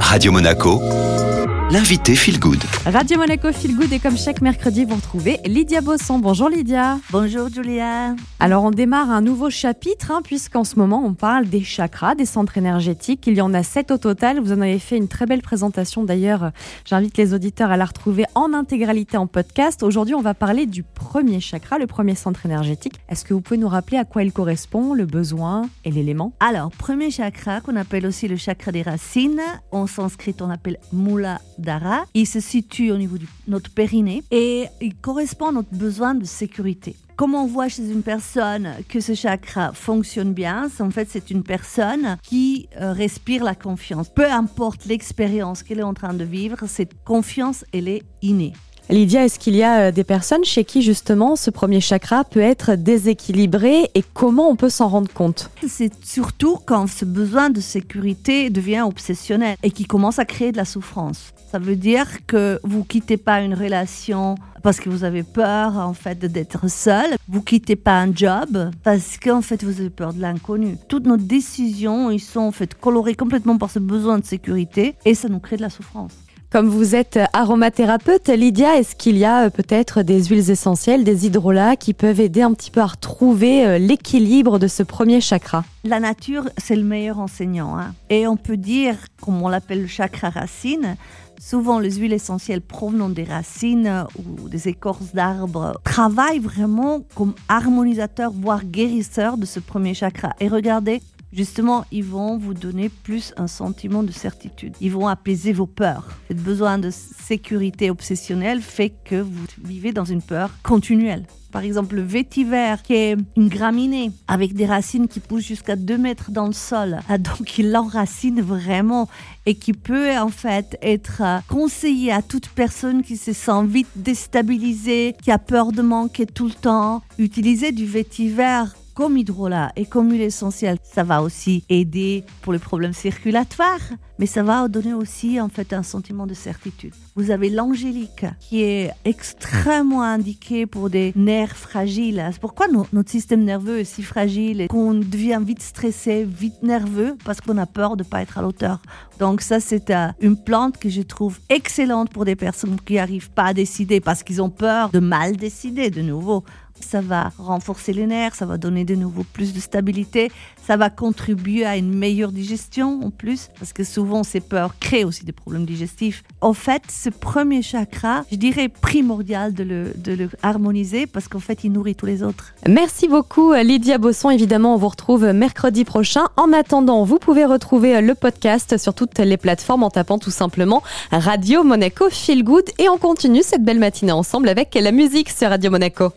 Radio Monaco, l'invité Feel Good. Radio Monaco Feel Good et comme chaque mercredi, vous retrouvez Lydia Bosson. Bonjour Lydia. Bonjour Julia. Alors on démarre un nouveau chapitre hein, puisqu'en ce moment on parle des chakras, des centres énergétiques. Il y en a sept au total. Vous en avez fait une très belle présentation d'ailleurs. J'invite les auditeurs à la retrouver en intégralité en podcast. Aujourd'hui on va parler du premier chakra, le premier centre énergétique. Est-ce que vous pouvez nous rappeler à quoi il correspond, le besoin et l'élément? Alors premier chakra qu'on appelle aussi le chakra des racines, en sanskrit on appelle Mula Il se situe au niveau de notre périnée et il correspond à notre besoin de sécurité. Comme on voit chez une personne que ce chakra fonctionne bien, en fait, c'est une personne qui euh, respire la confiance. Peu importe l'expérience qu'elle est en train de vivre, cette confiance, elle est innée. Lydia, est-ce qu'il y a euh, des personnes chez qui justement ce premier chakra peut être déséquilibré et comment on peut s'en rendre compte? C'est surtout quand ce besoin de sécurité devient obsessionnel et qui commence à créer de la souffrance. Ça veut dire que vous quittez pas une relation parce que vous avez peur en fait d'être seul. Vous quittez pas un job parce qu'en fait vous avez peur de l'inconnu. Toutes nos décisions, ils sont en fait colorées complètement par ce besoin de sécurité et ça nous crée de la souffrance. Comme vous êtes aromathérapeute, Lydia, est-ce qu'il y a euh, peut-être des huiles essentielles, des hydrolats qui peuvent aider un petit peu à retrouver euh, l'équilibre de ce premier chakra? La nature, c'est le meilleur enseignant. Hein. Et on peut dire, comme on l'appelle le chakra racine, Souvent, les huiles essentielles provenant des racines ou des écorces d'arbres travaillent vraiment comme harmonisateurs, voire guérisseurs de ce premier chakra. Et regardez, justement, ils vont vous donner plus un sentiment de certitude. Ils vont apaiser vos peurs. Ce besoin de sécurité obsessionnelle fait que vous vivez dans une peur continuelle. Par exemple, le vétiver, qui est une graminée avec des racines qui poussent jusqu'à 2 mètres dans le sol, ah, donc il enracine vraiment et qui peut en fait être conseillé à toute personne qui se sent vite déstabilisée, qui a peur de manquer tout le temps. Utiliser du vétiver comme hydrolat et comme huile essentielle, ça va aussi aider pour les problèmes circulatoires, mais ça va donner aussi en fait un sentiment de certitude. Vous avez l'angélique qui est extrêmement indiqué pour des nerfs fragiles. Pourquoi notre système nerveux est si fragile et qu'on devient vite stressé, vite nerveux parce qu'on a peur de ne pas être à l'auteur. Donc ça c'est une plante que je trouve excellente pour des personnes qui n'arrivent pas à décider parce qu'ils ont peur de mal décider de nouveau. Ça va renforcer les nerfs, ça va donner de nouveau plus de stabilité, ça va contribuer à une meilleure digestion en plus, parce que souvent ces peurs créent aussi des problèmes digestifs. En fait, ce premier chakra, je dirais primordial de le, harmoniser, parce qu'en fait, il nourrit tous les autres. Merci beaucoup Lydia Bosson. Évidemment, on vous retrouve mercredi prochain. En attendant, vous pouvez retrouver le podcast sur toutes les plateformes en tapant tout simplement Radio Monaco Feel Good. Et on continue cette belle matinée ensemble avec la musique sur Radio Monaco.